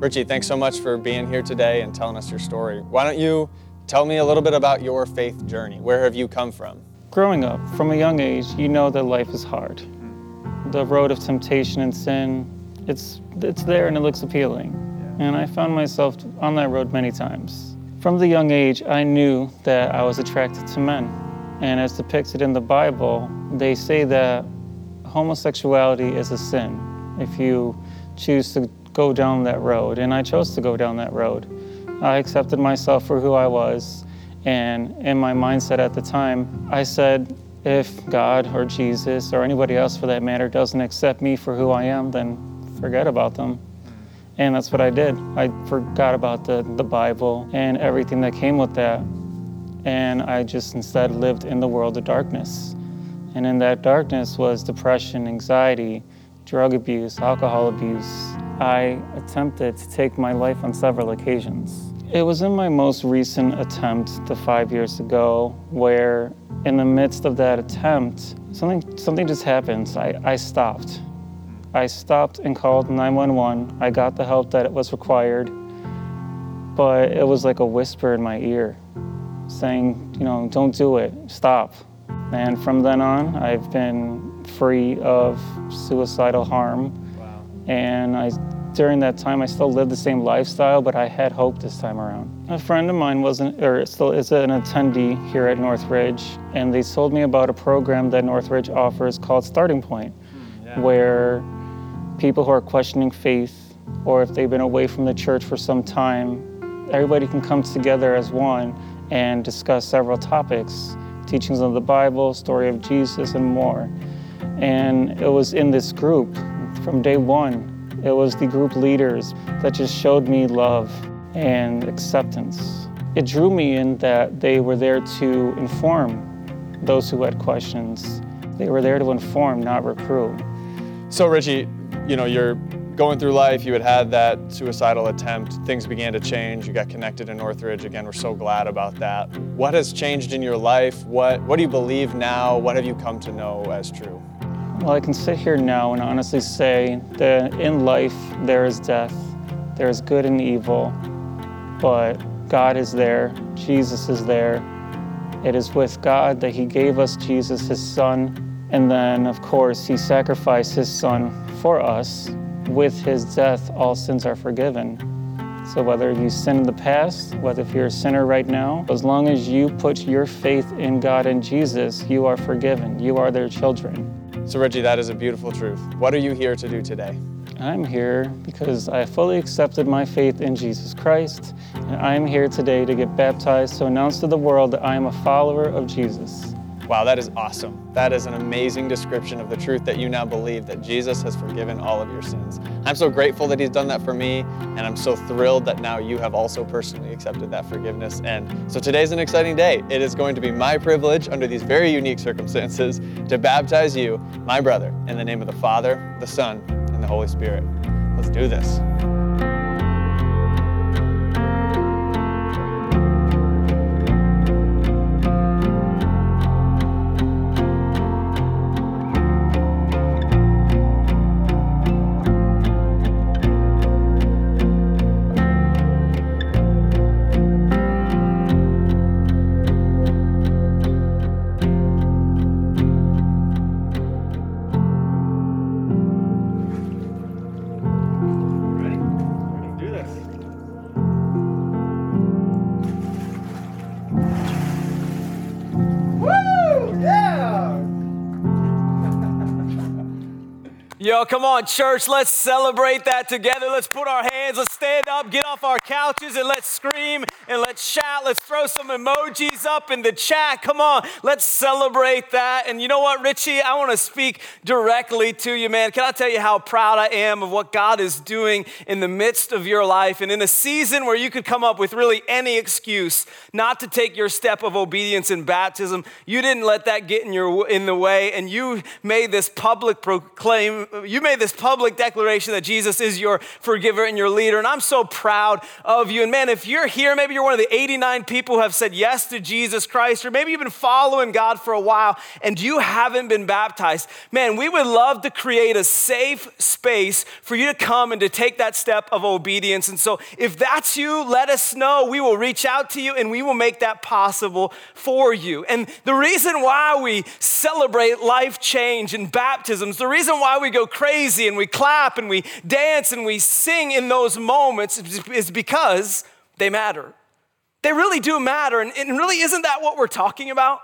Richie, thanks so much for being here today and telling us your story. Why don't you tell me a little bit about your faith journey? Where have you come from? Growing up, from a young age, you know that life is hard. Mm-hmm. The road of temptation and sin, it's, it's there and it looks appealing. And I found myself on that road many times. From the young age, I knew that I was attracted to men. And as depicted in the Bible, they say that homosexuality is a sin if you choose to go down that road. And I chose to go down that road. I accepted myself for who I was. And in my mindset at the time, I said, if God or Jesus or anybody else for that matter doesn't accept me for who I am, then forget about them. And that's what I did. I forgot about the, the Bible and everything that came with that. And I just instead lived in the world of darkness. And in that darkness was depression, anxiety, drug abuse, alcohol abuse, I attempted to take my life on several occasions. It was in my most recent attempt, the five years ago, where in the midst of that attempt, something, something just happened. I, I stopped. I stopped and called 911. I got the help that it was required, but it was like a whisper in my ear saying, you know, don't do it, stop. And from then on, I've been free of suicidal harm. And I during that time, I still lived the same lifestyle, but I had hope this time around. A friend of mine was an, or still is an attendee here at Northridge, and they told me about a program that Northridge offers called Starting Point, mm, yeah. where people who are questioning faith, or if they've been away from the church for some time, everybody can come together as one and discuss several topics teachings of the Bible, story of Jesus, and more. And it was in this group from day one it was the group leaders that just showed me love and acceptance. It drew me in that they were there to inform those who had questions. They were there to inform, not recruit. So, Richie, you know, you're going through life, you had had that suicidal attempt, things began to change, you got connected to Northridge. Again, we're so glad about that. What has changed in your life? What, what do you believe now? What have you come to know as true? Well, I can sit here now and honestly say that in life there is death, there is good and evil, but God is there, Jesus is there. It is with God that He gave us Jesus, His Son, and then, of course, He sacrificed His Son for us. With His death, all sins are forgiven. So, whether you sin in the past, whether if you're a sinner right now, as long as you put your faith in God and Jesus, you are forgiven. You are their children. So, Reggie, that is a beautiful truth. What are you here to do today? I'm here because I fully accepted my faith in Jesus Christ, and I'm here today to get baptized to announce to the world that I am a follower of Jesus. Wow, that is awesome. That is an amazing description of the truth that you now believe that Jesus has forgiven all of your sins. I'm so grateful that He's done that for me, and I'm so thrilled that now you have also personally accepted that forgiveness. And so today's an exciting day. It is going to be my privilege, under these very unique circumstances, to baptize you, my brother, in the name of the Father, the Son, and the Holy Spirit. Let's do this. Yo, come on, church, let's celebrate that together. Let's put our hands, let's stand up, get off our couches, and let's scream and let's shout. Let's throw some emojis up in the chat. Come on, let's celebrate that. And you know what, Richie? I want to speak directly to you, man. Can I tell you how proud I am of what God is doing in the midst of your life and in a season where you could come up with really any excuse not to take your step of obedience in baptism? You didn't let that get in, your, in the way, and you made this public proclaim you made this public declaration that Jesus is your forgiver and your leader. And I'm so proud of you. And man, if you're here, maybe you're one of the 89 people who have said yes to Jesus Christ, or maybe you've been following God for a while and you haven't been baptized, man, we would love to create a safe space for you to come and to take that step of obedience. And so if that's you, let us know. We will reach out to you and we will make that possible for you. And the reason why we celebrate life change and baptisms, the reason why we go crazy and we clap and we dance and we sing in those moments is because they matter. They really do matter. And, and really, isn't that what we're talking about?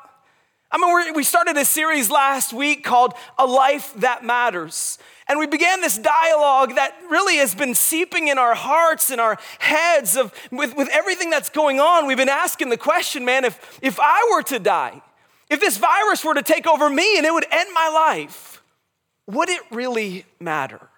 I mean, we started a series last week called A Life That Matters. And we began this dialogue that really has been seeping in our hearts and our heads of, with, with everything that's going on. We've been asking the question, man, if, if I were to die, if this virus were to take over me and it would end my life, would it really matter?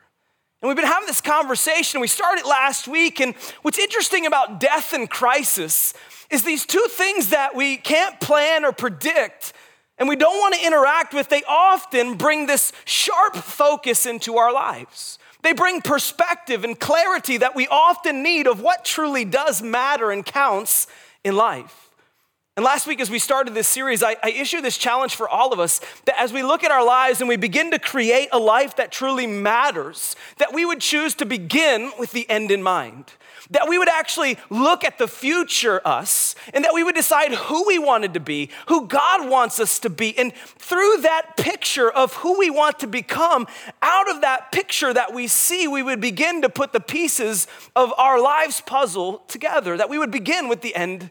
And we've been having this conversation. We started last week. And what's interesting about death and crisis is these two things that we can't plan or predict and we don't want to interact with, they often bring this sharp focus into our lives. They bring perspective and clarity that we often need of what truly does matter and counts in life. And last week, as we started this series, I, I issued this challenge for all of us that as we look at our lives and we begin to create a life that truly matters, that we would choose to begin with the end in mind. That we would actually look at the future us and that we would decide who we wanted to be, who God wants us to be. And through that picture of who we want to become, out of that picture that we see, we would begin to put the pieces of our lives puzzle together, that we would begin with the end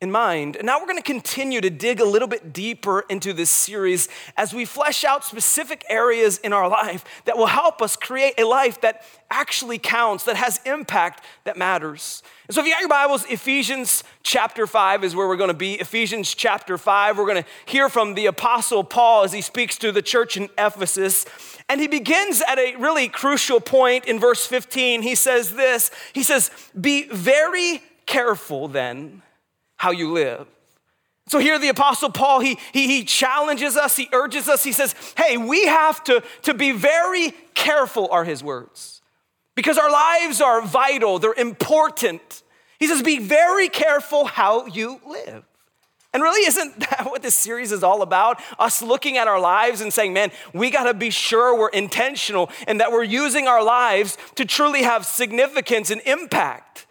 in mind. And now we're going to continue to dig a little bit deeper into this series as we flesh out specific areas in our life that will help us create a life that actually counts, that has impact, that matters. And so if you got your Bibles, Ephesians chapter 5 is where we're going to be. Ephesians chapter 5, we're going to hear from the Apostle Paul as he speaks to the church in Ephesus. And he begins at a really crucial point in verse 15. He says this He says, Be very careful then how you live. So here the apostle Paul, he, he, he challenges us, he urges us, he says, hey, we have to, to be very careful are his words. Because our lives are vital, they're important. He says, be very careful how you live. And really, isn't that what this series is all about? Us looking at our lives and saying, man, we gotta be sure we're intentional and that we're using our lives to truly have significance and impact.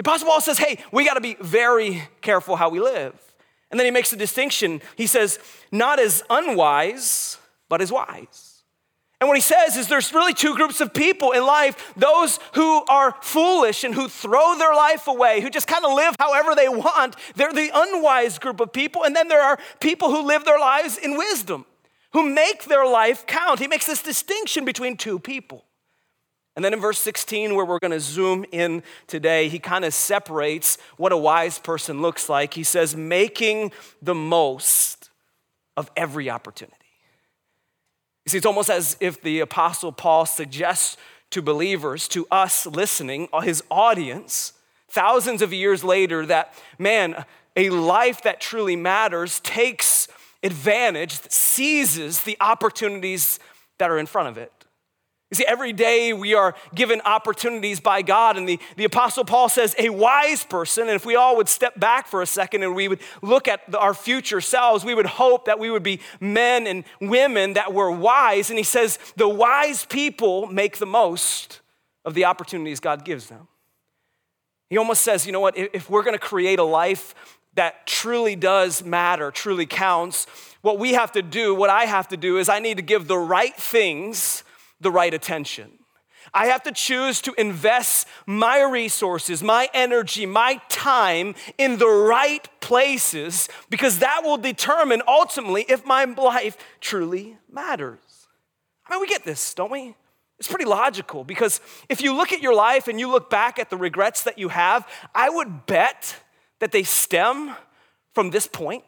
The Apostle Paul says, hey, we got to be very careful how we live. And then he makes a distinction. He says, not as unwise, but as wise. And what he says is there's really two groups of people in life those who are foolish and who throw their life away, who just kind of live however they want. They're the unwise group of people. And then there are people who live their lives in wisdom, who make their life count. He makes this distinction between two people. And then in verse 16, where we're going to zoom in today, he kind of separates what a wise person looks like. He says, making the most of every opportunity. You see, it's almost as if the Apostle Paul suggests to believers, to us listening, uh, his audience, thousands of years later, that man, a life that truly matters takes advantage, seizes the opportunities that are in front of it. You see, every day we are given opportunities by God, and the, the Apostle Paul says, a wise person, and if we all would step back for a second and we would look at the, our future selves, we would hope that we would be men and women that were wise. And he says, the wise people make the most of the opportunities God gives them. He almost says, you know what, if we're gonna create a life that truly does matter, truly counts, what we have to do, what I have to do, is I need to give the right things the right attention. I have to choose to invest my resources, my energy, my time in the right places because that will determine ultimately if my life truly matters. I mean, we get this, don't we? It's pretty logical because if you look at your life and you look back at the regrets that you have, I would bet that they stem from this point.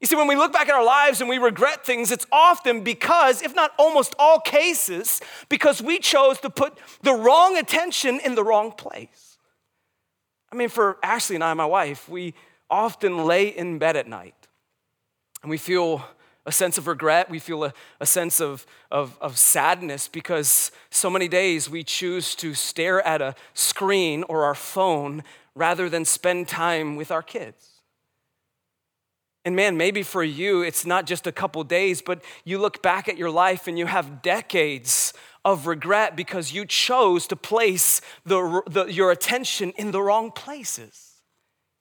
You see, when we look back at our lives and we regret things, it's often because, if not almost all cases, because we chose to put the wrong attention in the wrong place. I mean, for Ashley and I, my wife, we often lay in bed at night and we feel a sense of regret. We feel a, a sense of, of, of sadness because so many days we choose to stare at a screen or our phone rather than spend time with our kids. And man, maybe for you, it's not just a couple days, but you look back at your life and you have decades of regret because you chose to place the, the, your attention in the wrong places.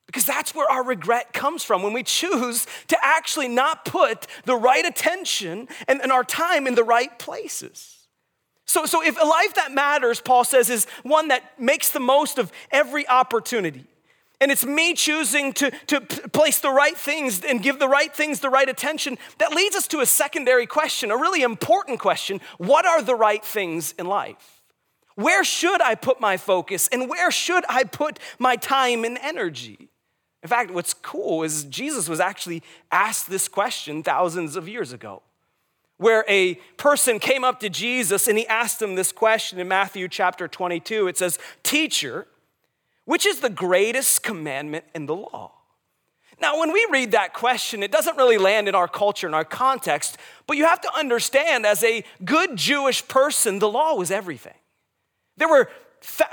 Because that's where our regret comes from when we choose to actually not put the right attention and, and our time in the right places. So, so, if a life that matters, Paul says, is one that makes the most of every opportunity, and it's me choosing to, to place the right things and give the right things the right attention. That leads us to a secondary question, a really important question. What are the right things in life? Where should I put my focus and where should I put my time and energy? In fact, what's cool is Jesus was actually asked this question thousands of years ago, where a person came up to Jesus and he asked him this question in Matthew chapter 22. It says, Teacher, which is the greatest commandment in the law? Now, when we read that question, it doesn't really land in our culture, in our context, but you have to understand as a good Jewish person, the law was everything. There were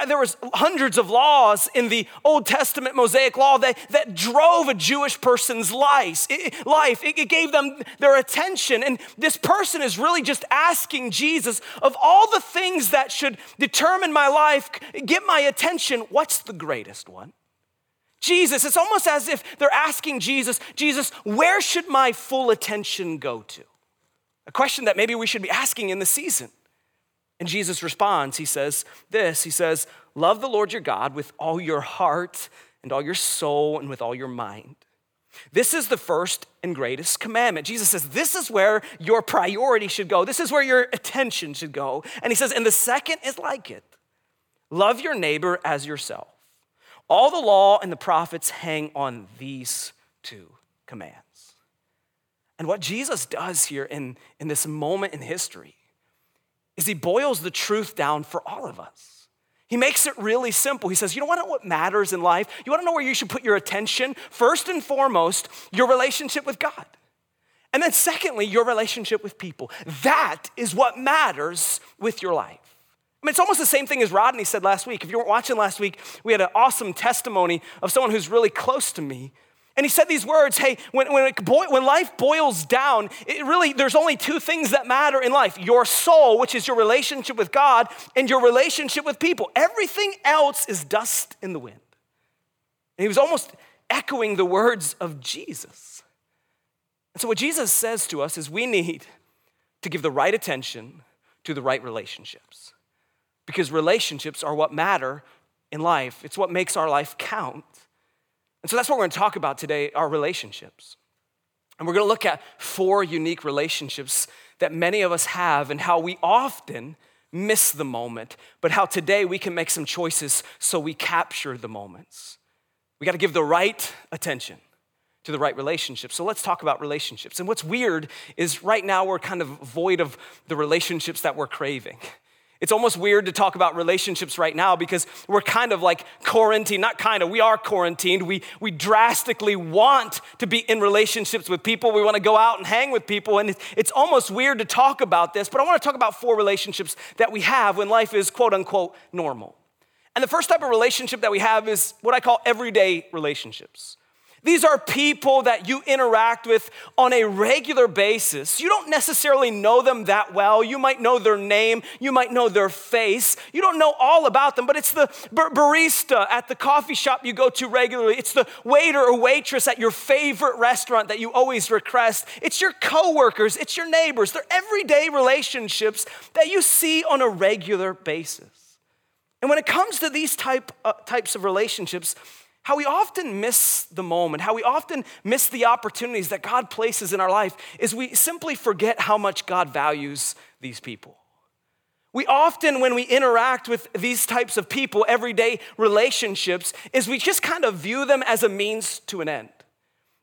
there was hundreds of laws in the Old Testament Mosaic law that, that drove a Jewish person's life. It, life. It, it gave them their attention. And this person is really just asking Jesus, of all the things that should determine my life, get my attention, what's the greatest one? Jesus, it's almost as if they're asking Jesus, Jesus, where should my full attention go to? A question that maybe we should be asking in the season. And Jesus responds, He says this He says, Love the Lord your God with all your heart and all your soul and with all your mind. This is the first and greatest commandment. Jesus says, This is where your priority should go. This is where your attention should go. And he says, And the second is like it love your neighbor as yourself. All the law and the prophets hang on these two commands. And what Jesus does here in, in this moment in history is he boils the truth down for all of us. He makes it really simple. He says, You want to know what matters in life? You want to know where you should put your attention? First and foremost, your relationship with God. And then, secondly, your relationship with people. That is what matters with your life. I mean, it's almost the same thing as Rodney said last week. If you weren't watching last week, we had an awesome testimony of someone who's really close to me and he said these words hey, when, when, boi- when life boils down, it really, there's only two things that matter in life your soul, which is your relationship with God, and your relationship with people. Everything else is dust in the wind. And he was almost echoing the words of Jesus. And so, what Jesus says to us is we need to give the right attention to the right relationships. Because relationships are what matter in life, it's what makes our life count. And so that's what we're going to talk about today our relationships. And we're going to look at four unique relationships that many of us have and how we often miss the moment, but how today we can make some choices so we capture the moments. We got to give the right attention to the right relationships. So let's talk about relationships. And what's weird is right now we're kind of void of the relationships that we're craving. It's almost weird to talk about relationships right now because we're kind of like quarantined, not kind of, we are quarantined. We, we drastically want to be in relationships with people. We want to go out and hang with people. And it's almost weird to talk about this, but I want to talk about four relationships that we have when life is quote unquote normal. And the first type of relationship that we have is what I call everyday relationships. These are people that you interact with on a regular basis. You don't necessarily know them that well. You might know their name, you might know their face. You don't know all about them, but it's the barista at the coffee shop you go to regularly. It's the waiter or waitress at your favorite restaurant that you always request. It's your coworkers, it's your neighbors. They're everyday relationships that you see on a regular basis. And when it comes to these type, uh, types of relationships, how we often miss the moment, how we often miss the opportunities that God places in our life is we simply forget how much God values these people. We often, when we interact with these types of people, everyday relationships, is we just kind of view them as a means to an end.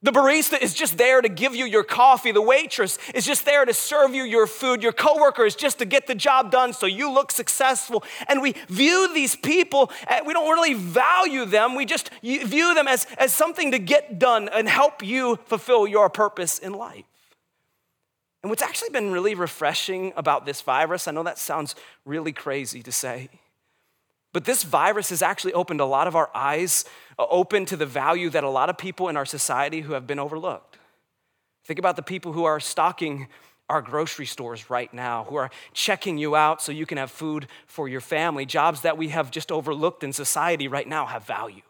The barista is just there to give you your coffee. The waitress is just there to serve you your food. Your coworker is just to get the job done so you look successful. And we view these people, eh, we don't really value them. We just view them as, as something to get done and help you fulfill your purpose in life. And what's actually been really refreshing about this virus, I know that sounds really crazy to say, but this virus has actually opened a lot of our eyes uh, open to the value that a lot of people in our society who have been overlooked. Think about the people who are stocking our grocery stores right now, who are checking you out so you can have food for your family. Jobs that we have just overlooked in society right now have value.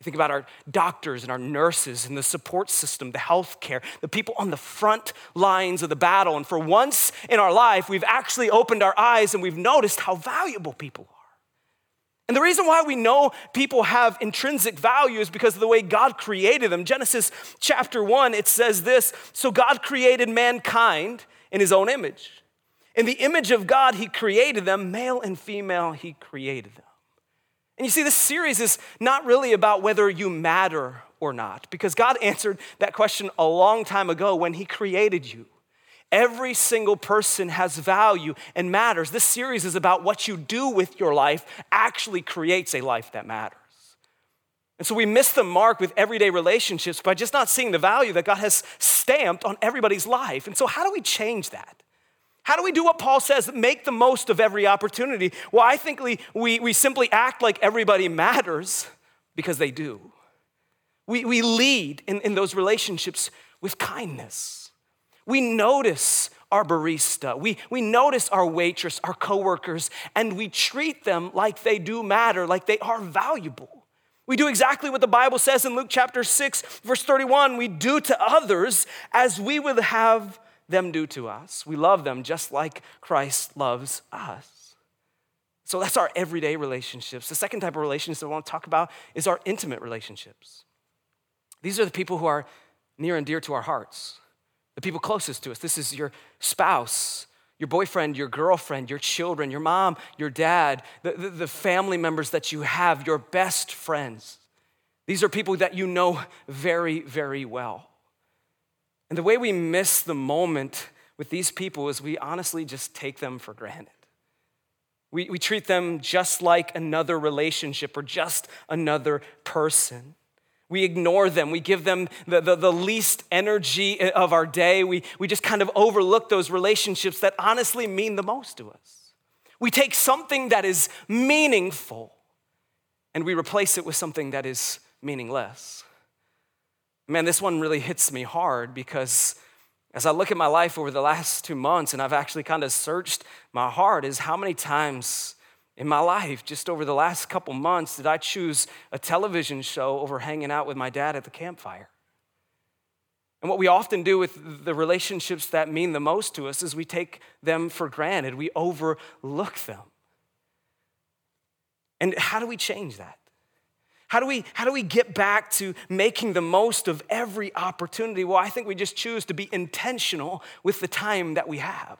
You think about our doctors and our nurses and the support system, the health care, the people on the front lines of the battle. And for once in our life, we've actually opened our eyes and we've noticed how valuable people are. And the reason why we know people have intrinsic value is because of the way God created them. Genesis chapter 1, it says this So God created mankind in his own image. In the image of God, he created them, male and female, he created them. And you see, this series is not really about whether you matter or not, because God answered that question a long time ago when he created you. Every single person has value and matters. This series is about what you do with your life actually creates a life that matters. And so we miss the mark with everyday relationships by just not seeing the value that God has stamped on everybody's life. And so, how do we change that? How do we do what Paul says, make the most of every opportunity? Well, I think we, we, we simply act like everybody matters because they do. We, we lead in, in those relationships with kindness. We notice our barista, we, we notice our waitress, our coworkers, and we treat them like they do matter, like they are valuable. We do exactly what the Bible says in Luke chapter 6, verse 31. We do to others as we would have them do to us. We love them just like Christ loves us. So that's our everyday relationships. The second type of relationships I want to talk about is our intimate relationships. These are the people who are near and dear to our hearts, the people closest to us. This is your spouse, your boyfriend, your girlfriend, your children, your mom, your dad, the, the, the, family members that you have, your best friends. These are people that you know very, very well. And the way we miss the moment with these people is we honestly just take them for granted. We, we treat them just like another relationship or just another person. We ignore them. We give them the, the, the, least energy of our day. We, we just kind of overlook those relationships that honestly mean the most to us. We take something that is meaningful and we replace it with something that is meaningless. Man, this one really hits me hard because as I look at my life over the last two months and I've actually kind of searched my heart, is how many times in my life, just over the last couple months, did I choose a television show over hanging out with my dad at the campfire? And what we often do with the relationships that mean the most to us is we take them for granted, we overlook them. And how do we change that? How do, we, how do we get back to making the most of every opportunity? Well, I think we just choose to be intentional with the time that we have.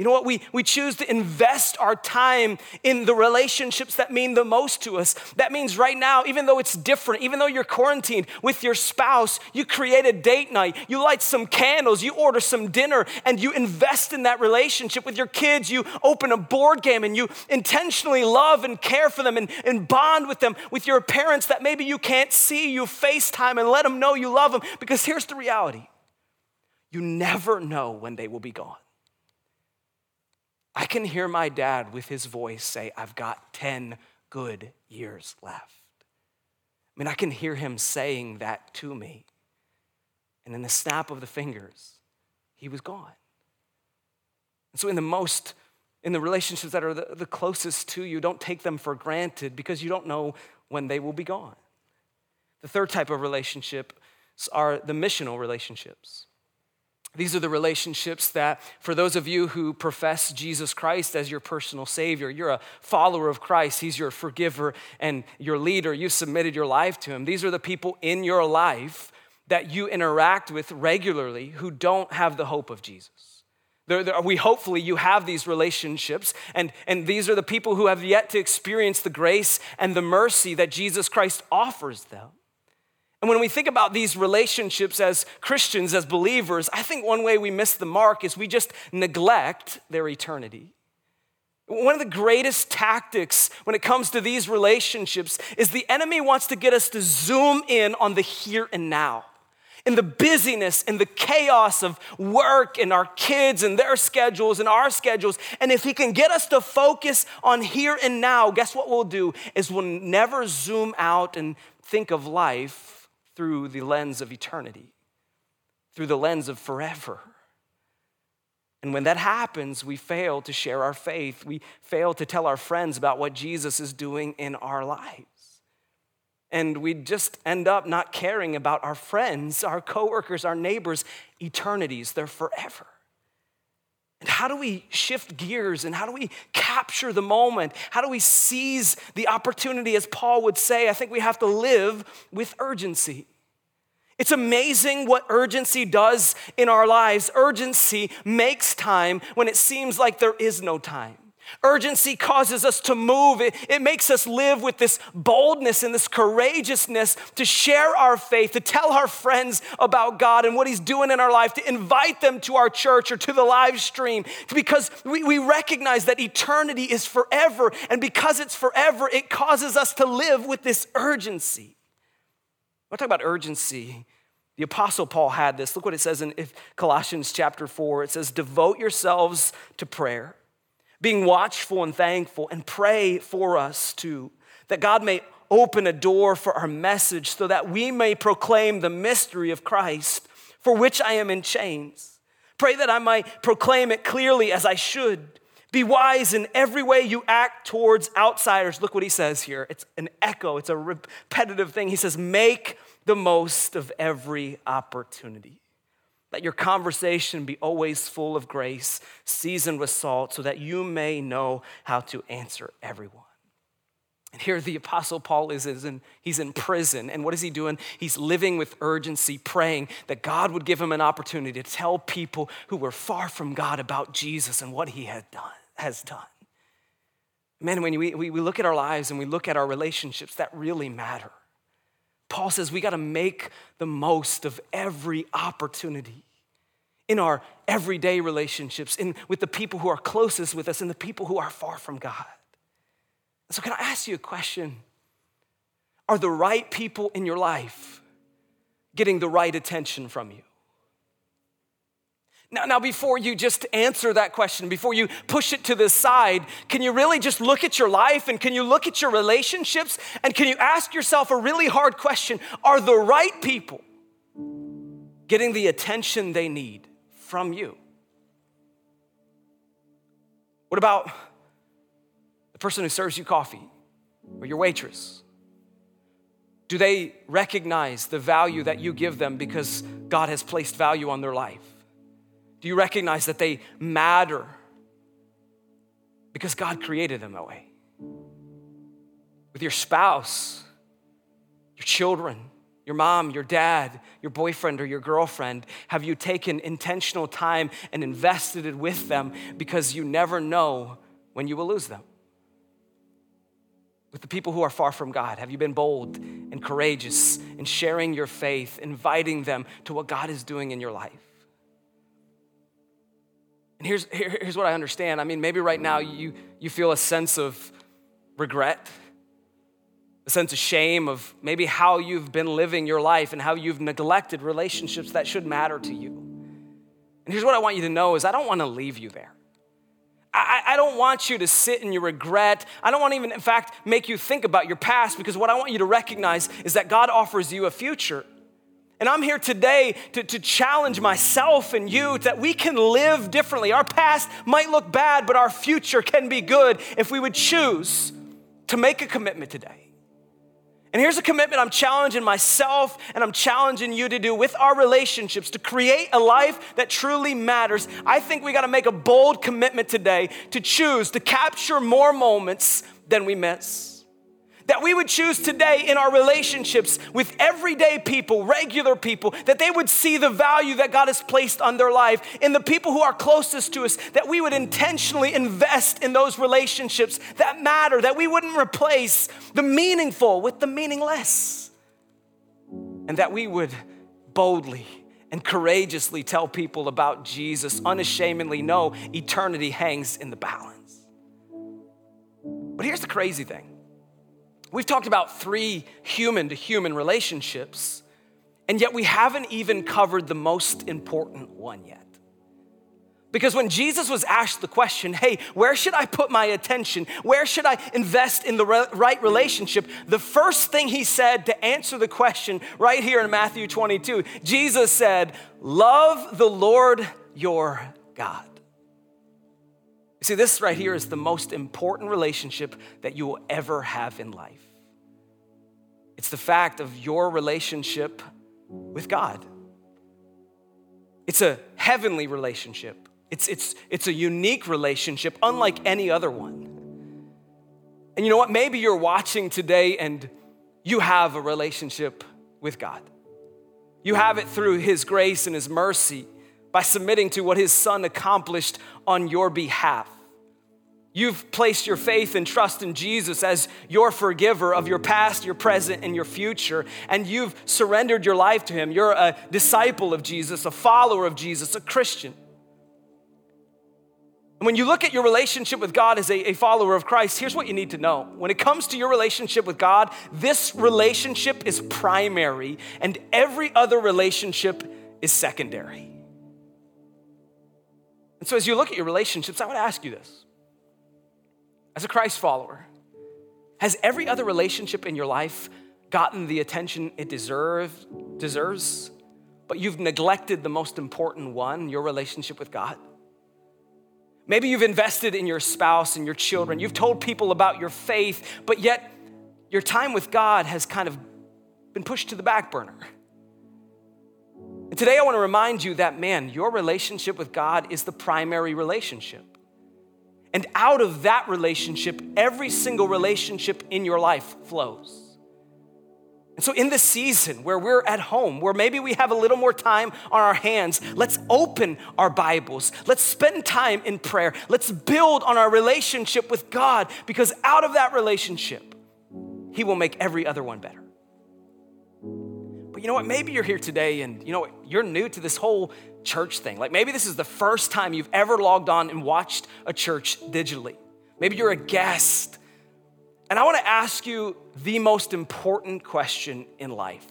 You know what? We, we choose to invest our time in the relationships that mean the most to us. That means right now, even though it's different, even though you're quarantined with your spouse, you create a date night, you light some candles, you order some dinner, and you invest in that relationship with your kids. You open a board game and you intentionally love and care for them and, and bond with them. With your parents that maybe you can't see, you FaceTime and let them know you love them. Because here's the reality you never know when they will be gone. I can hear my dad with his voice say, I've got 10 good years left. I mean, I can hear him saying that to me. And in the snap of the fingers, he was gone. And so, in the most, in the relationships that are the, the closest to you, don't take them for granted because you don't know when they will be gone. The third type of relationships are the missional relationships. These are the relationships that, for those of you who profess Jesus Christ as your personal Savior, you're a follower of Christ, He's your forgiver and your leader, you submitted your life to Him. These are the people in your life that you interact with regularly who don't have the hope of Jesus. They're, they're, we hopefully you have these relationships, and, and these are the people who have yet to experience the grace and the mercy that Jesus Christ offers them. And when we think about these relationships as Christians, as believers, I think one way we miss the mark is we just neglect their eternity. One of the greatest tactics when it comes to these relationships is the enemy wants to get us to zoom in on the here and now. in the busyness and the chaos of work and our kids and their schedules and our schedules. And if He can get us to focus on here and now, guess what we'll do is we'll never zoom out and think of life through the lens of eternity, through the lens of forever. And when that happens, we fail to share our faith. We fail to tell our friends about what Jesus is doing in our lives. And we just end up not caring about our friends, our coworkers, our neighbors, eternities. They're forever. And how do we shift gears and how do we capture the moment? How do we seize the opportunity, as Paul would say? I think we have to live with urgency. It's amazing what urgency does in our lives. Urgency makes time when it seems like there is no time. Urgency causes us to move. It, it, makes us live with this boldness and this courageousness to share our faith, to tell our friends about God and what He's doing in our life, to invite them to our church or to the live stream, because we, we recognize that eternity is forever. And because it's forever, it causes us to live with this urgency. I talk about urgency. The Apostle Paul had this. Look what it says in Colossians chapter 4. It says, Devote yourselves to prayer, being watchful and thankful, and pray for us too, that God may open a door for our message so that we may proclaim the mystery of Christ, for which I am in chains. Pray that I might proclaim it clearly as I should. Be wise in every way you act towards outsiders. Look what he says here. It's an echo, it's a repetitive thing. He says, Make the most of every opportunity. Let your conversation be always full of grace, seasoned with salt, so that you may know how to answer everyone. And here the apostle Paul is, is in, he's in prison. And what is he doing? He's living with urgency, praying that God would give him an opportunity to tell people who were far from God about Jesus and what he had done, has done. Man, when we, we look at our lives and we look at our relationships, that really matter. Paul says we got to make the most of every opportunity in our everyday relationships, in, with the people who are closest with us, and the people who are far from God. So, can I ask you a question? Are the right people in your life getting the right attention from you? Now, now, before you just answer that question, before you push it to the side, can you really just look at your life and can you look at your relationships and can you ask yourself a really hard question? Are the right people getting the attention they need from you? What about the person who serves you coffee or your waitress? Do they recognize the value that you give them because God has placed value on their life? Do you recognize that they matter? Because God created them that way. With your spouse, your children, your mom, your dad, your boyfriend, or your girlfriend, have you taken intentional time and invested it with them because you never know when you will lose them? With the people who are far from God, have you been bold and courageous in sharing your faith, inviting them to what God is doing in your life? And here's, here, here's what I understand. I mean, maybe right now you, you feel a sense of regret, a sense of shame of maybe how you've been living your life and how you've neglected relationships that should matter to you. And here's what I want you to know is I don't want to leave you there. I, I don't want you to sit in your regret. I don't want to even, in fact, make you think about your past because what I want you to recognize is that God offers you a future and I'm here today to, to challenge myself and you that we can live differently. Our past might look bad, but our future can be good if we would choose to make a commitment today. And here's a commitment I'm challenging myself and I'm challenging you to do with our relationships to create a life that truly matters. I think we got to make a bold commitment today to choose to capture more moments than we miss that we would choose today in our relationships with everyday people, regular people, that they would see the value that God has placed on their life, in the people who are closest to us, that we would intentionally invest in those relationships that matter, that we wouldn't replace the meaningful with the meaningless, and that we would boldly and courageously tell people about Jesus, unashamedly know eternity hangs in the balance. But here's the crazy thing We've talked about three human to human relationships. And yet we haven't even covered the most important one yet. Because when Jesus was asked the question, hey, where should I put my attention? Where should I invest in the right relationship? The first thing he said to answer the question, right here in Matthew 22, Jesus said, Love the Lord your God. See, this right here is the most important relationship that you will ever have in life. It's the fact of your relationship with God. It's a heavenly relationship. It's, it's, it's a unique relationship, unlike any other one. And you know what? Maybe you're watching today and you have a relationship with God. You have it through His grace and His mercy by submitting to what His Son accomplished on your behalf. You've placed your faith and trust in Jesus as your forgiver of your past, your present, and your future, and you've surrendered your life to Him. You're a disciple of Jesus, a follower of Jesus, a Christian. And when you look at your relationship with God as a, a, follower of Christ, here's what you need to know. When it comes to your relationship with God, this relationship is primary, and every other relationship is secondary. And so, as you look at your relationships, I would ask you this as a Christ follower, has every other relationship in your life gotten the attention it deserve, deserves, but you've neglected the most important one, your relationship with God? Maybe you've invested in your spouse and your children. You've told people about your faith, but yet your time with God has kind of been pushed to the back burner. Today I want to remind you that, man, your relationship with God is the primary relationship. And out of that relationship, every single relationship in your life flows. And so, in this season where we're at home, where maybe we have a little more time on our hands, let's open our Bibles. Let's spend time in prayer. Let's build on our relationship with God because out of that relationship, He will make every other one better. But you know what? Maybe you're here today and you know? You're new to this whole church thing. Like maybe this is the first time you've ever logged on and watched a church digitally. Maybe you're a guest and I want to ask you the most important question in life.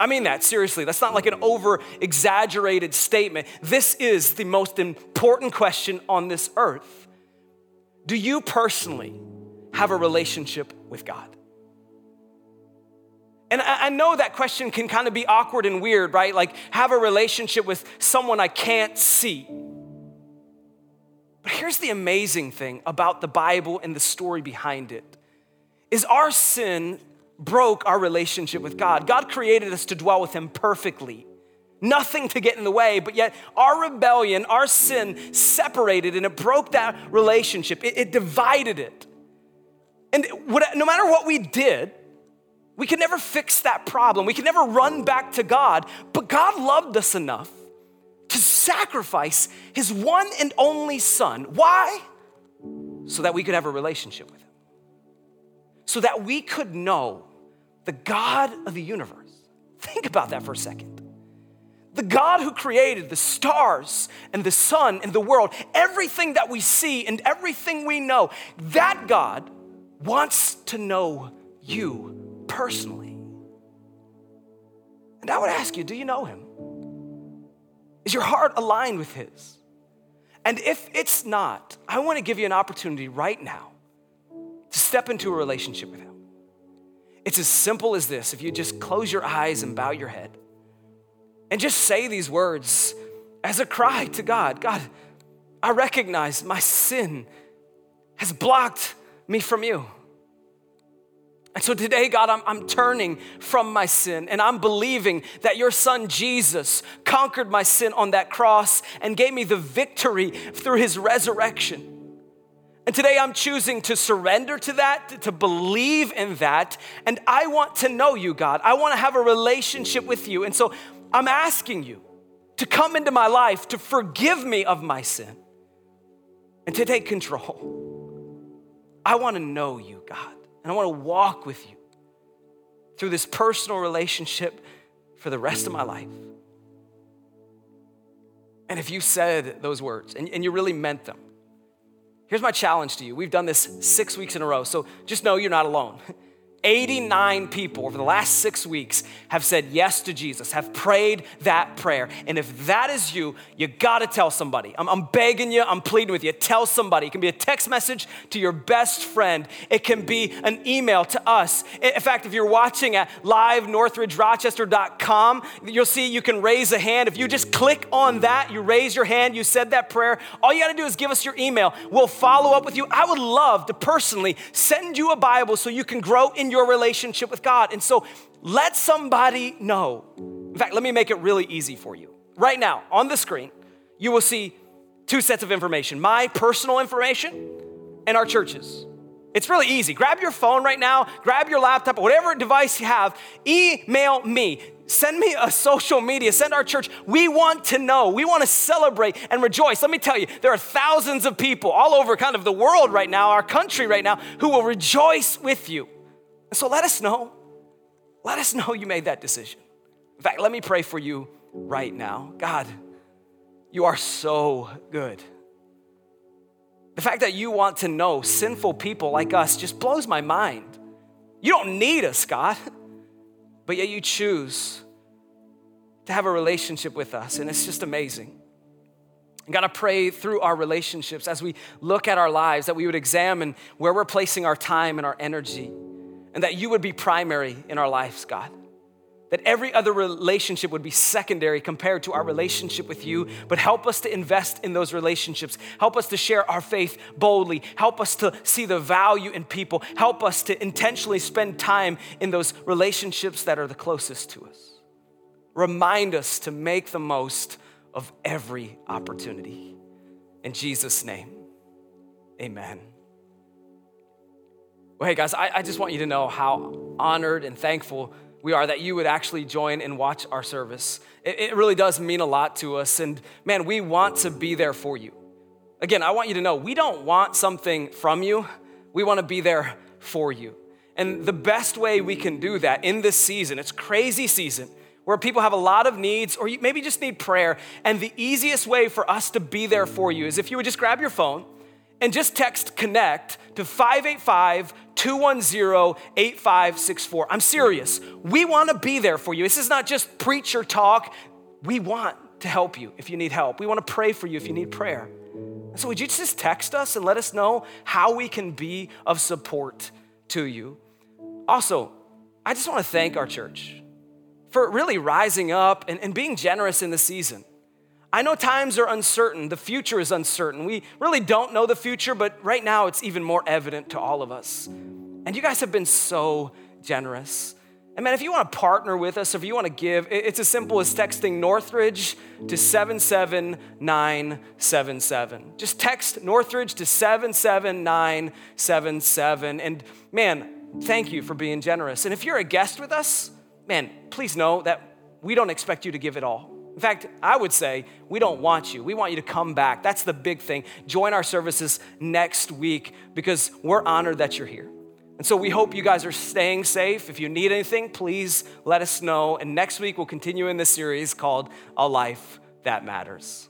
I mean that seriously. That's not like an over exaggerated statement. This is the most important question on this earth. Do you personally have a relationship with God? And I know that question can kind of be awkward and weird, right? Like, have a relationship with someone I can't see. But here's the amazing thing about the Bible and the story behind it is our sin broke our relationship with God. God created us to dwell with him perfectly. Nothing to get in the way, but yet our rebellion, our sin separated and it broke that relationship. It, it divided it. And no matter what we did, we could never fix that problem. We could never run back to God. But God loved us enough to sacrifice his one and only son. Why? So that we could have a relationship with him. So that we could know the God of the universe. Think about that for a second. The God who created the stars and the sun and the world, everything that we see and everything we know, that God wants to know you personally. And I would ask you, do you know him? Is your heart aligned with His? And if it's not, I want to give you an opportunity right now to step into a relationship with Him. It's as simple as this if you just close your eyes and bow your head and just say these words as a cry to God God, I recognize my sin has blocked me from you. And so today, God, I'm, I'm, turning from my sin and I'm believing that your son Jesus conquered my sin on that cross and gave me the victory through his resurrection. And today I'm choosing to surrender to that, to believe in that. And I want to know you, God. I want to have a relationship with you. And so I'm asking you to come into my life, to forgive me of my sin, and to take control. I want to know you, God. And I want to walk with you through this personal relationship for the rest of my life. And if you said those words and, and you really meant them, here's my challenge to you. We've done this six weeks in a row, so just know you're not alone. 89 people over the last six weeks have said yes to Jesus, have prayed that prayer. And if that is you, you gotta tell somebody. I'm, I'm, begging you, I'm pleading with you. Tell somebody. It can be a text message to your best friend, it can be an email to us. In fact, if you're watching at live.northridgerochester.com, you'll see you can raise a hand. If you just click on that, you raise your hand, you said that prayer, all you gotta do is give us your email. We'll follow up with you. I would love to personally send you a Bible so you can grow in your relationship with God. And so let somebody know. In fact, let me make it really easy for you. Right now, on the screen, you will see two sets of information my personal information and our churches. It's really easy. Grab your phone right now, grab your laptop, whatever device you have, email me. Send me a social media, send our church. We want to know. We want to celebrate and rejoice. Let me tell you, there are thousands of people all over kind of the world right now, our country right now, who will rejoice with you. And so let us know. Let us know you made that decision. In fact, let me pray for you right now. God, you are so good. The fact that you want to know sinful people like us just blows my mind. You don't need us, God, but yet you choose to have a relationship with us, and it's just amazing. And God, I pray through our relationships as we look at our lives that we would examine where we're placing our time and our energy and that you would be primary in our lives, God. That every other relationship would be secondary compared to our relationship with you, but help us to invest in those relationships. Help us to share our faith boldly. Help us to see the value in people. Help us to intentionally spend time in those relationships that are the closest to us. Remind us to make the most of every opportunity. In Jesus' name, amen. Well, hey guys, I, I, just want you to know how honored and thankful we are that you would actually join and watch our service. It, it really does mean a lot to us. And man, we want to be there for you. Again, I want you to know we don't want something from you, we want to be there for you. And the best way we can do that in this season, it's crazy season where people have a lot of needs or maybe just need prayer. And the easiest way for us to be there for you is if you would just grab your phone and just text connect to 585 210 8564. I'm serious. We want to be there for you. This is not just preacher talk. We want to help you if you need help. We want to pray for you if you need prayer. So, would you just text us and let us know how we can be of support to you? Also, I just want to thank our church for really rising up and, and being generous in the season. I know times are uncertain, the future is uncertain. We really don't know the future, but right now it's even more evident to all of us. And you guys have been so generous. And man, if you want to partner with us, if you want to give, it's as simple as texting Northridge to 77977. Just text Northridge to 77977. And man, thank you for being generous. And if you're a guest with us, man, please know that we don't expect you to give it all. In fact, I would say we don't want you. We want you to come back. That's the big thing. Join our services next week because we're honored that you're here. And so we hope you guys are staying safe. If you need anything, please let us know. And next week we'll continue in this series called A Life That Matters.